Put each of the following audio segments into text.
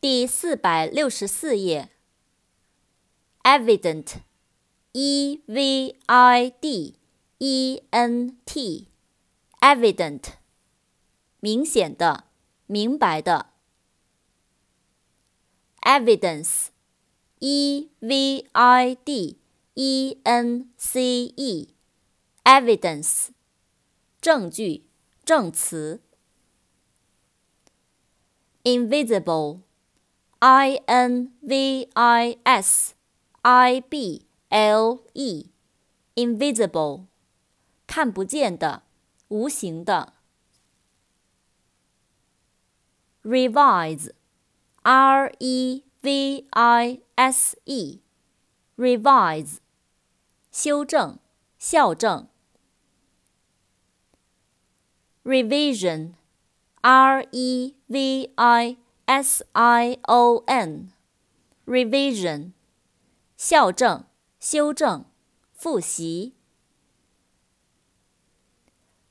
第四百六十四页。evident，e v i d e n t，evident，明显的，明白的。evidence，e v i d e n c e，evidence，证据，证词。invisible。I N V I S I B L E，invisible，看不见的，无形的。Revise，R E V I S E，revise，修正，校正。Revision，R E V I。 S I O N，revision，校正、修正、复习。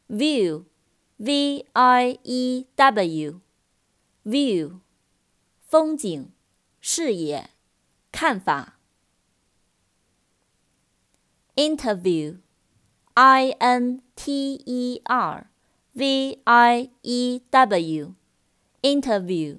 View，V I E W，view，风景、视野、看法。Interview，I N T E R V I E W，interview。